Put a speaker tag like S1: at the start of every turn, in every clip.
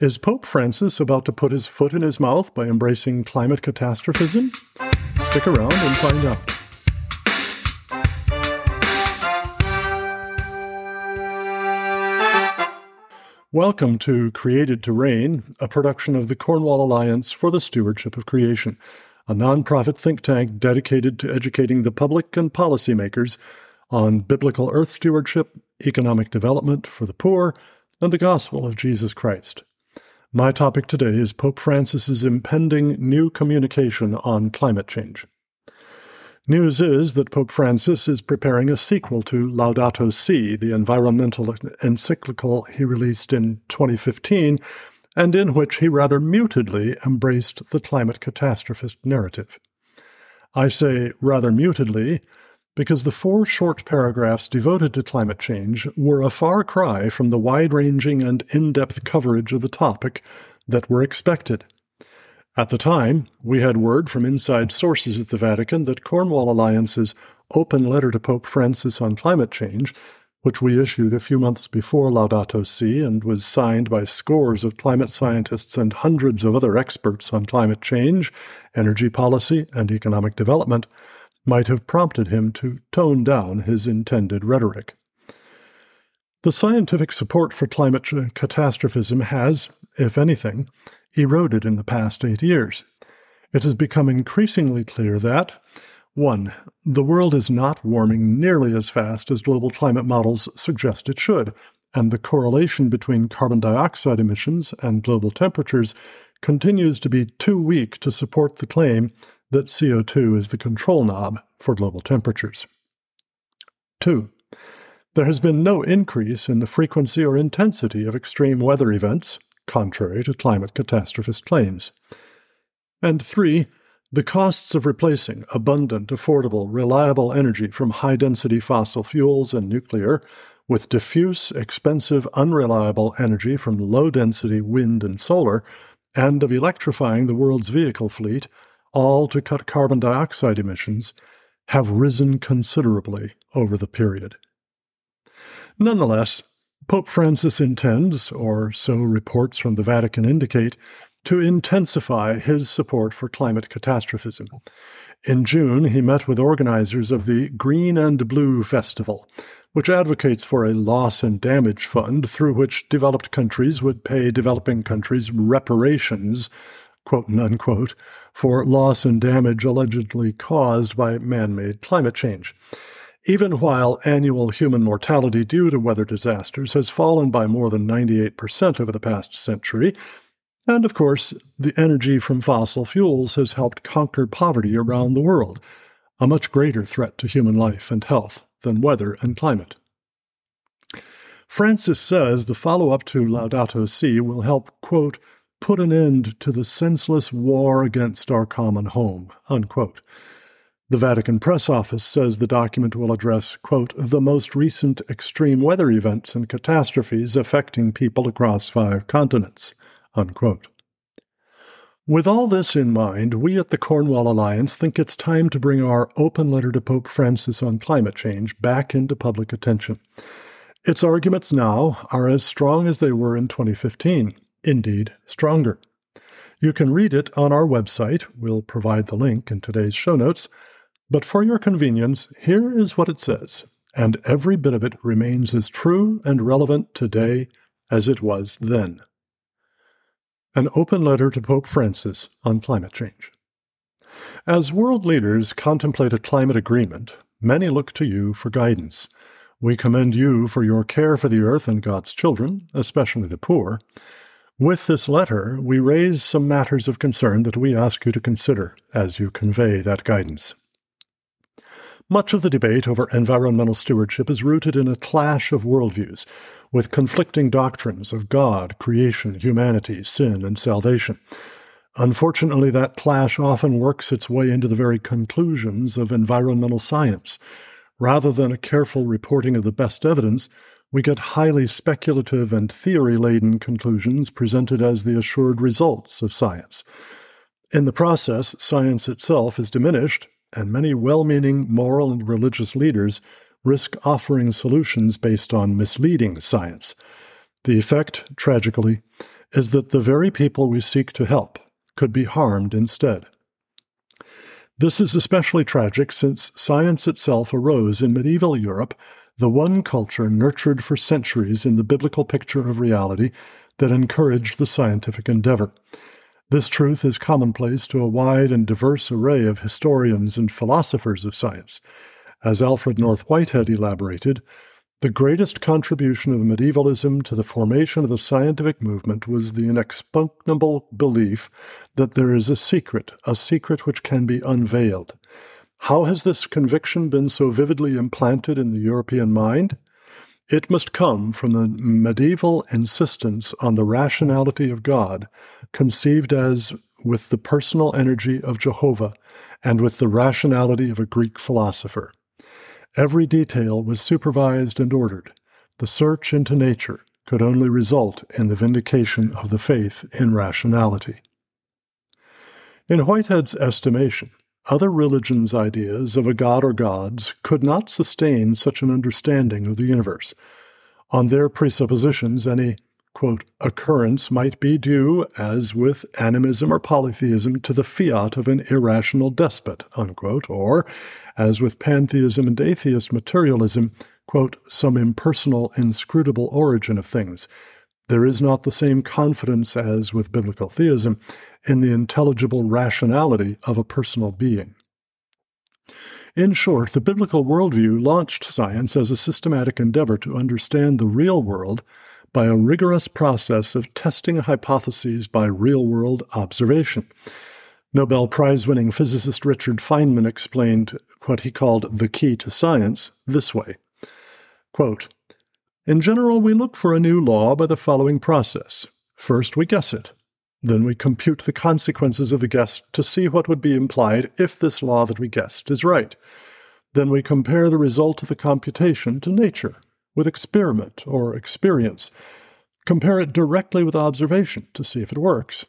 S1: Is Pope Francis about to put his foot in his mouth by embracing climate catastrophism? Stick around and find out. Welcome to Created to Reign, a production of the Cornwall Alliance for the Stewardship of Creation, a nonprofit think tank dedicated to educating the public and policymakers on biblical earth stewardship, economic development for the poor, and the gospel of Jesus Christ. My topic today is Pope Francis's impending new communication on climate change. News is that Pope Francis is preparing a sequel to Laudato Si, the environmental encyclical he released in 2015, and in which he rather mutedly embraced the climate catastrophist narrative. I say rather mutedly because the four short paragraphs devoted to climate change were a far cry from the wide ranging and in depth coverage of the topic that were expected. At the time, we had word from inside sources at the Vatican that Cornwall Alliance's open letter to Pope Francis on climate change, which we issued a few months before Laudato Si and was signed by scores of climate scientists and hundreds of other experts on climate change, energy policy, and economic development, might have prompted him to tone down his intended rhetoric. The scientific support for climate catastrophism has, if anything, eroded in the past eight years. It has become increasingly clear that 1. The world is not warming nearly as fast as global climate models suggest it should, and the correlation between carbon dioxide emissions and global temperatures continues to be too weak to support the claim that CO2 is the control knob for global temperatures. 2. There has been no increase in the frequency or intensity of extreme weather events, contrary to climate catastrophist claims. And 3. The costs of replacing abundant, affordable, reliable energy from high density fossil fuels and nuclear with diffuse, expensive, unreliable energy from low density wind and solar, and of electrifying the world's vehicle fleet all to cut carbon dioxide emissions, have risen considerably over the period. Nonetheless, Pope Francis intends, or so reports from the Vatican indicate, to intensify his support for climate catastrophism. In June, he met with organizers of the Green and Blue Festival, which advocates for a loss and damage fund through which developed countries would pay developing countries reparations, quote unquote, for loss and damage allegedly caused by man made climate change. Even while annual human mortality due to weather disasters has fallen by more than 98% over the past century, and of course, the energy from fossil fuels has helped conquer poverty around the world, a much greater threat to human life and health than weather and climate. Francis says the follow up to Laudato Si will help, quote, put an end to the senseless war against our common home. Unquote. The Vatican press office says the document will address, quote, the most recent extreme weather events and catastrophes affecting people across five continents. Unquote. With all this in mind, we at the Cornwall Alliance think it's time to bring our open letter to Pope Francis on climate change back into public attention. Its arguments now are as strong as they were in 2015 indeed stronger. You can read it on our website. We'll provide the link in today's show notes. But for your convenience, here is what it says, and every bit of it remains as true and relevant today as it was then. An open letter to Pope Francis on climate change. As world leaders contemplate a climate agreement, many look to you for guidance. We commend you for your care for the earth and God's children, especially the poor. With this letter, we raise some matters of concern that we ask you to consider as you convey that guidance. Much of the debate over environmental stewardship is rooted in a clash of worldviews, with conflicting doctrines of God, creation, humanity, sin, and salvation. Unfortunately, that clash often works its way into the very conclusions of environmental science. Rather than a careful reporting of the best evidence, we get highly speculative and theory laden conclusions presented as the assured results of science. In the process, science itself is diminished, and many well meaning moral and religious leaders risk offering solutions based on misleading science. The effect, tragically, is that the very people we seek to help could be harmed instead. This is especially tragic since science itself arose in medieval Europe, the one culture nurtured for centuries in the biblical picture of reality that encouraged the scientific endeavor. This truth is commonplace to a wide and diverse array of historians and philosophers of science. As Alfred North Whitehead elaborated, the greatest contribution of medievalism to the formation of the scientific movement was the inexpugnable belief that there is a secret, a secret which can be unveiled. How has this conviction been so vividly implanted in the European mind? It must come from the medieval insistence on the rationality of God, conceived as with the personal energy of Jehovah and with the rationality of a Greek philosopher. Every detail was supervised and ordered. The search into nature could only result in the vindication of the faith in rationality. In Whitehead's estimation, other religions' ideas of a god or gods could not sustain such an understanding of the universe. On their presuppositions, any quote, occurrence might be due, as with animism or polytheism, to the fiat of an irrational despot, unquote, or, as with pantheism and atheist materialism, quote, some impersonal, inscrutable origin of things. There is not the same confidence as with biblical theism in the intelligible rationality of a personal being. In short, the biblical worldview launched science as a systematic endeavor to understand the real world by a rigorous process of testing hypotheses by real world observation. Nobel Prize winning physicist Richard Feynman explained what he called the key to science this way Quote, In general, we look for a new law by the following process. First, we guess it. Then we compute the consequences of the guess to see what would be implied if this law that we guessed is right. Then we compare the result of the computation to nature with experiment or experience. Compare it directly with observation to see if it works.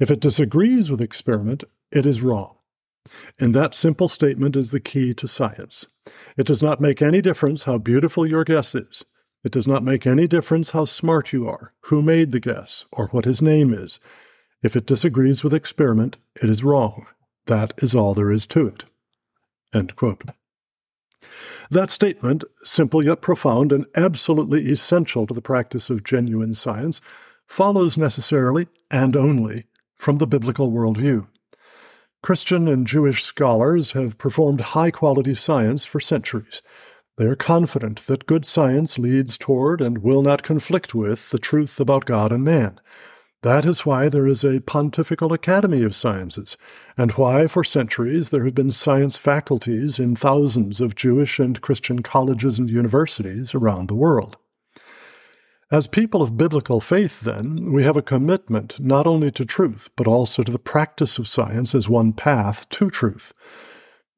S1: If it disagrees with experiment, it is wrong. And that simple statement is the key to science. It does not make any difference how beautiful your guess is. It does not make any difference how smart you are, who made the guess, or what his name is. If it disagrees with experiment, it is wrong. That is all there is to it. That statement, simple yet profound and absolutely essential to the practice of genuine science, follows necessarily and only from the biblical worldview. Christian and Jewish scholars have performed high quality science for centuries. They are confident that good science leads toward and will not conflict with the truth about God and man. That is why there is a Pontifical Academy of Sciences, and why for centuries there have been science faculties in thousands of Jewish and Christian colleges and universities around the world. As people of biblical faith, then, we have a commitment not only to truth, but also to the practice of science as one path to truth.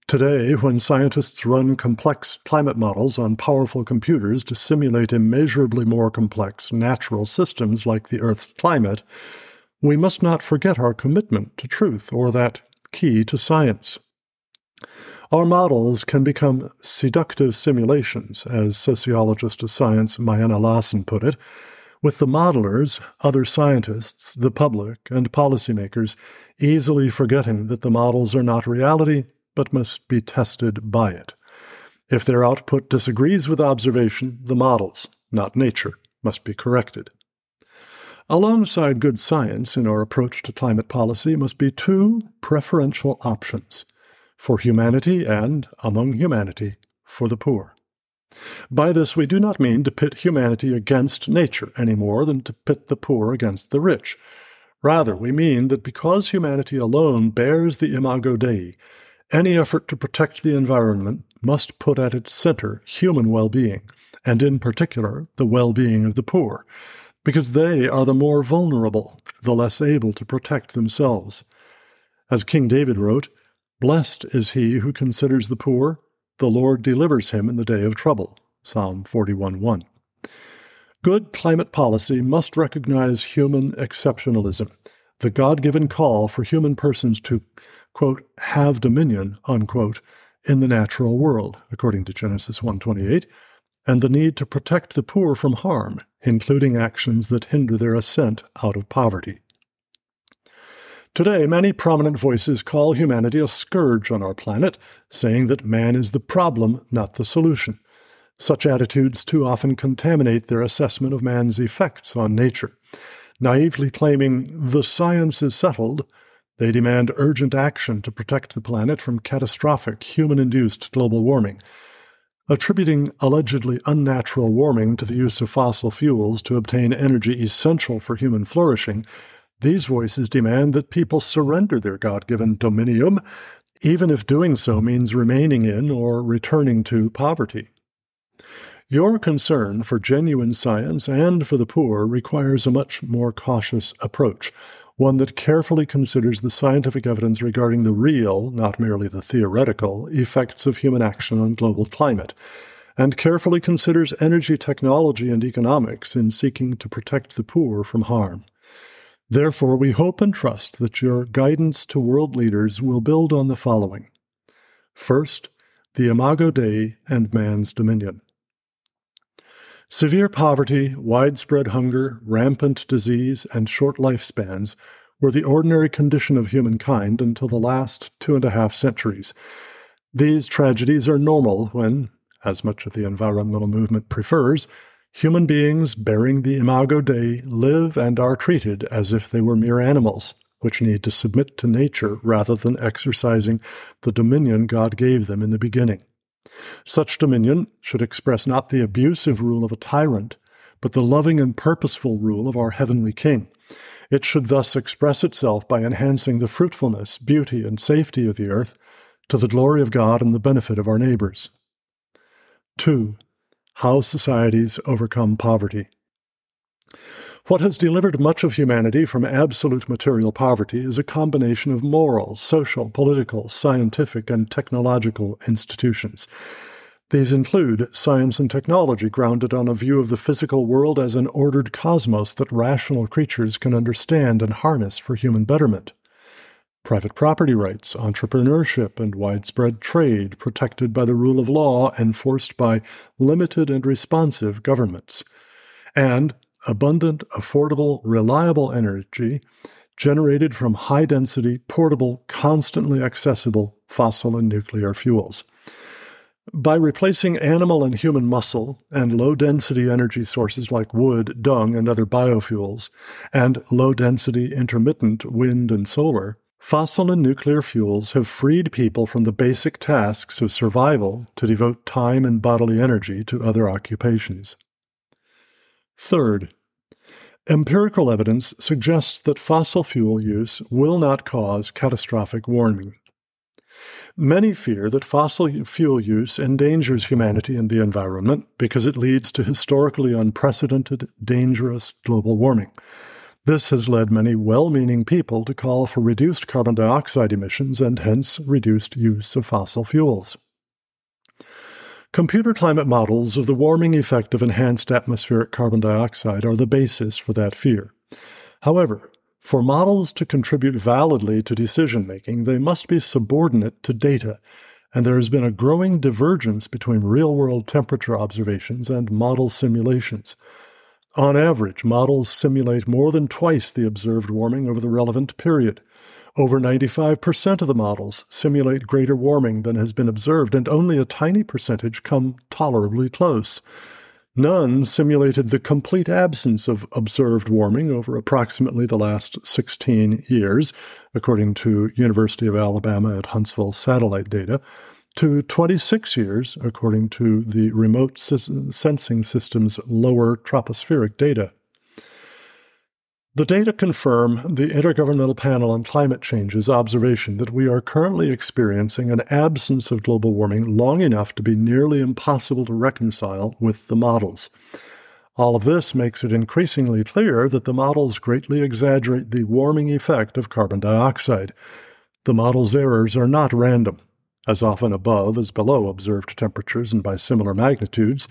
S1: Today, when scientists run complex climate models on powerful computers to simulate immeasurably more complex natural systems like the Earth's climate, we must not forget our commitment to truth or that key to science. Our models can become seductive simulations, as sociologist of science Myanna Lahsen put it, with the modelers, other scientists, the public, and policymakers easily forgetting that the models are not reality but must be tested by it. If their output disagrees with observation, the models, not nature, must be corrected. Alongside good science in our approach to climate policy must be two preferential options for humanity and, among humanity, for the poor. By this, we do not mean to pit humanity against nature any more than to pit the poor against the rich. Rather, we mean that because humanity alone bears the imago Dei, any effort to protect the environment must put at its center human well being, and in particular, the well being of the poor, because they are the more vulnerable, the less able to protect themselves. As King David wrote, Blessed is he who considers the poor, the Lord delivers him in the day of trouble. Psalm 41 1. Good climate policy must recognize human exceptionalism, the God given call for human persons to quote, have dominion, unquote, in the natural world, according to Genesis 1.28, and the need to protect the poor from harm, including actions that hinder their ascent out of poverty. Today, many prominent voices call humanity a scourge on our planet, saying that man is the problem, not the solution. Such attitudes too often contaminate their assessment of man's effects on nature. Naively claiming the science is settled, they demand urgent action to protect the planet from catastrophic human induced global warming. Attributing allegedly unnatural warming to the use of fossil fuels to obtain energy essential for human flourishing these voices demand that people surrender their God given dominion, even if doing so means remaining in or returning to poverty. Your concern for genuine science and for the poor requires a much more cautious approach, one that carefully considers the scientific evidence regarding the real, not merely the theoretical, effects of human action on global climate, and carefully considers energy technology and economics in seeking to protect the poor from harm. Therefore, we hope and trust that your guidance to world leaders will build on the following First, the Imago Dei and man's dominion. Severe poverty, widespread hunger, rampant disease, and short lifespans were the ordinary condition of humankind until the last two and a half centuries. These tragedies are normal when, as much of the environmental movement prefers, Human beings bearing the imago Dei live and are treated as if they were mere animals, which need to submit to nature rather than exercising the dominion God gave them in the beginning. Such dominion should express not the abusive rule of a tyrant, but the loving and purposeful rule of our heavenly King. It should thus express itself by enhancing the fruitfulness, beauty, and safety of the earth to the glory of God and the benefit of our neighbors. 2. How Societies Overcome Poverty. What has delivered much of humanity from absolute material poverty is a combination of moral, social, political, scientific, and technological institutions. These include science and technology grounded on a view of the physical world as an ordered cosmos that rational creatures can understand and harness for human betterment private property rights, entrepreneurship, and widespread trade protected by the rule of law enforced by limited and responsive governments, and abundant, affordable, reliable energy generated from high density, portable, constantly accessible fossil and nuclear fuels. By replacing animal and human muscle and low density energy sources like wood, dung, and other biofuels, and low density intermittent wind and solar, Fossil and nuclear fuels have freed people from the basic tasks of survival to devote time and bodily energy to other occupations. Third, empirical evidence suggests that fossil fuel use will not cause catastrophic warming. Many fear that fossil fuel use endangers humanity and the environment because it leads to historically unprecedented, dangerous global warming. This has led many well meaning people to call for reduced carbon dioxide emissions and hence reduced use of fossil fuels. Computer climate models of the warming effect of enhanced atmospheric carbon dioxide are the basis for that fear. However, for models to contribute validly to decision making, they must be subordinate to data, and there has been a growing divergence between real world temperature observations and model simulations. On average, models simulate more than twice the observed warming over the relevant period. Over 95% of the models simulate greater warming than has been observed, and only a tiny percentage come tolerably close. None simulated the complete absence of observed warming over approximately the last 16 years, according to University of Alabama at Huntsville satellite data to 26 years, according to the Remote Sensing System's lower tropospheric data. The data confirm the Intergovernmental Panel on Climate Change's observation that we are currently experiencing an absence of global warming long enough to be nearly impossible to reconcile with the models. All of this makes it increasingly clear that the models greatly exaggerate the warming effect of carbon dioxide. The model's errors are not random as often above as below observed temperatures and by similar magnitudes,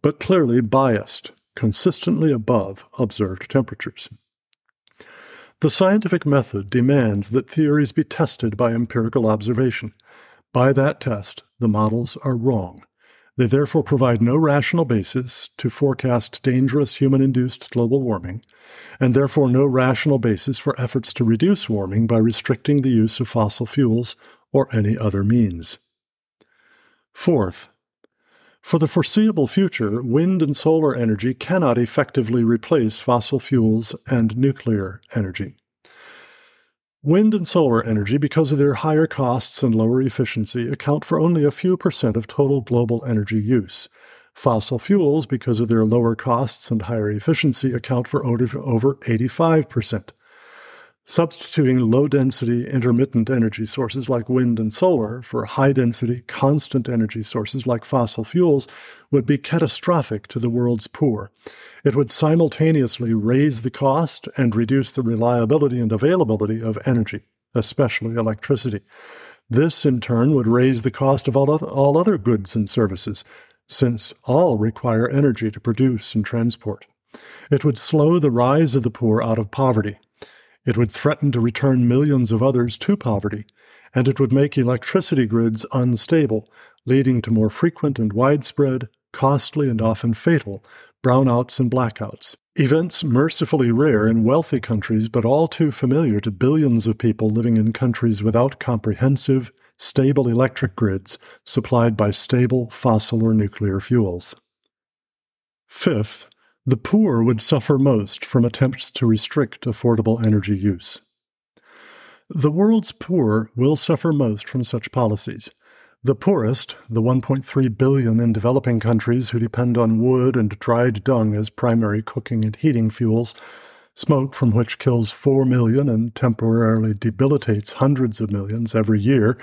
S1: but clearly biased, consistently above observed temperatures. The scientific method demands that theories be tested by empirical observation. By that test, the models are wrong. They therefore provide no rational basis to forecast dangerous human induced global warming, and therefore no rational basis for efforts to reduce warming by restricting the use of fossil fuels or any other means. Fourth, for the foreseeable future, wind and solar energy cannot effectively replace fossil fuels and nuclear energy. Wind and solar energy, because of their higher costs and lower efficiency, account for only a few percent of total global energy use. Fossil fuels, because of their lower costs and higher efficiency, account for over 85 percent. Substituting low density intermittent energy sources like wind and solar for high density constant energy sources like fossil fuels would be catastrophic to the world's poor. It would simultaneously raise the cost and reduce the reliability and availability of energy, especially electricity. This, in turn, would raise the cost of all other, goods and services, since all require energy to produce and transport. It would slow the rise of the poor out of poverty it would threaten to return millions of others to poverty, and it would make electricity grids unstable, leading to more frequent and widespread, costly, and often fatal brownouts and blackouts. Events mercifully rare in wealthy countries, but all too familiar to billions of people living in countries without comprehensive, stable electric grids supplied by stable fossil or nuclear fuels. Fifth, the poor would suffer most from attempts to restrict affordable energy use. The world's poor will suffer most from such policies. The poorest, the 1.3 billion in developing countries who depend on wood and dried dung as primary cooking and heating fuels, smoke from which kills 4 million and temporarily debilitates hundreds of millions every year,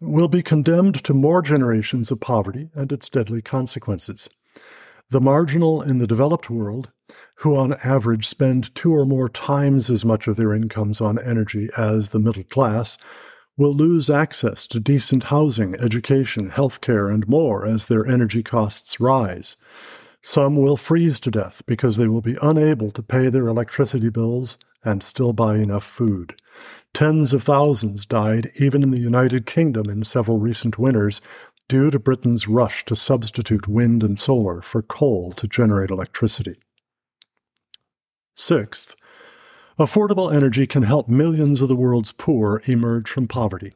S1: will be condemned to more generations of poverty and its deadly consequences. The marginal in the developed world, who on average spend two or more times as much of their incomes on energy as the middle class, will lose access to decent housing, education, health care, and more as their energy costs rise. Some will freeze to death because they will be unable to pay their electricity bills and still buy enough food. Tens of thousands died even in the United Kingdom in several recent winters due to Britain's rush to substitute wind and solar for coal to generate electricity. Sixth, affordable energy can help millions of the world's poor emerge from poverty.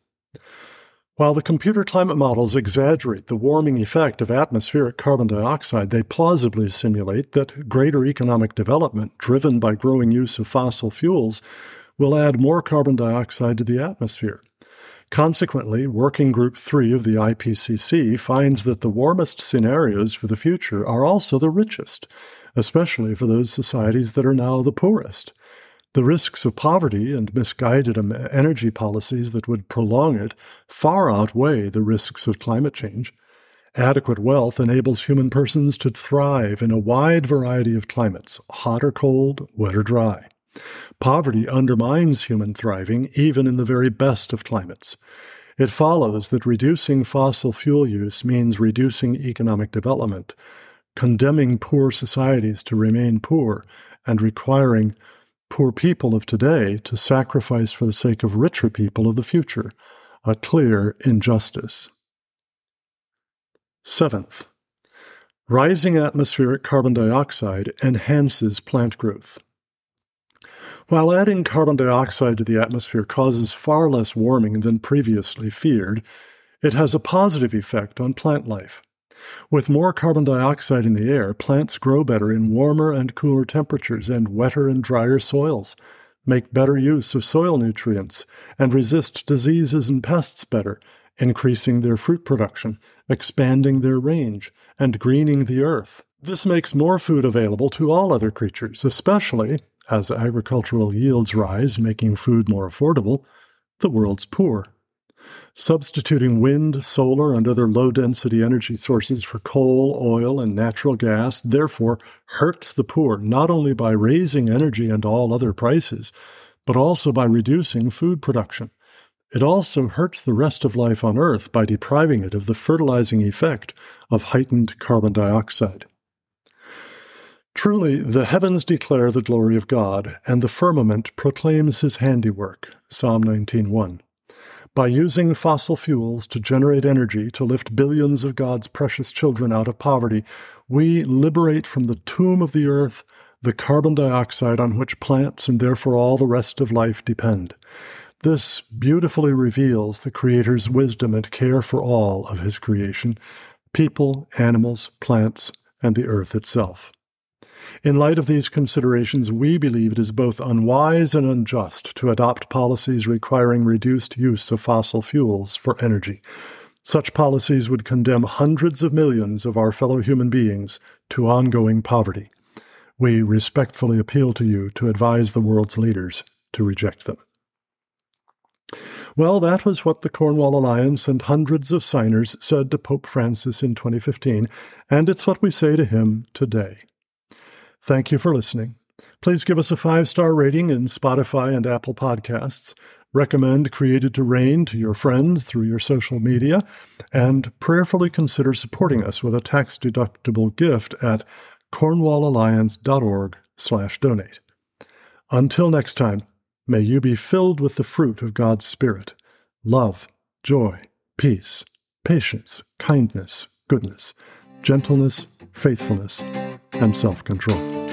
S1: While the computer climate models exaggerate the warming effect of atmospheric carbon dioxide, they plausibly simulate that greater economic development, driven by growing use of fossil fuels, will add more carbon dioxide to the atmosphere. Consequently, Working Group 3 of the IPCC finds that the warmest scenarios for the future are also the richest, especially for those societies that are now the poorest. The risks of poverty and misguided energy policies that would prolong it far outweigh the risks of climate change. Adequate wealth enables human persons to thrive in a wide variety of climates, hot or cold, wet or dry. Poverty undermines human thriving even in the very best of climates. It follows that reducing fossil fuel use means reducing economic development, condemning poor societies to remain poor, and requiring poor people of today to sacrifice for the sake of richer people of the future, a clear injustice. Seventh, rising atmospheric carbon dioxide enhances plant growth. While adding carbon dioxide to the atmosphere causes far less warming than previously feared, it has a positive effect on plant life. With more carbon dioxide in the air, plants grow better in warmer and cooler temperatures and wetter and drier soils, make better use of soil nutrients, and resist diseases and pests better, increasing their fruit production, expanding their range, and greening the earth. This makes more food available to all other creatures, especially as agricultural yields rise, making food more affordable, the world's poor. Substituting wind, solar, and other low density energy sources for coal, oil, and natural gas therefore hurts the poor not only by raising energy and all other prices, but also by reducing food production. It also hurts the rest of life on Earth by depriving it of the fertilizing effect of heightened carbon dioxide. Truly, the heavens declare the glory of God, and the firmament proclaims his handiwork. Psalm 19:1. By using fossil fuels to generate energy to lift billions of God's precious children out of poverty, we liberate from the tomb of the earth the carbon dioxide on which plants and therefore all the rest of life depend. This beautifully reveals the Creator's wisdom and care for all of His creation people, animals, plants, and the earth itself. In light of these considerations, we believe it is both unwise and unjust to adopt policies requiring reduced use of fossil fuels for energy. Such policies would condemn hundreds of millions of our fellow human beings to ongoing poverty. We respectfully appeal to you to advise the world's leaders to reject them. Well, that was what the Cornwall Alliance and hundreds of signers said to Pope Francis in 2015, and it's what we say to him today. Thank you for listening. Please give us a five star rating in Spotify and Apple Podcasts. Recommend Created to Reign to your friends through your social media, and prayerfully consider supporting us with a tax deductible gift at cornwallalliance.org/donate. Until next time. May you be filled with the fruit of God's Spirit love, joy, peace, patience, kindness, goodness, gentleness, faithfulness, and self control.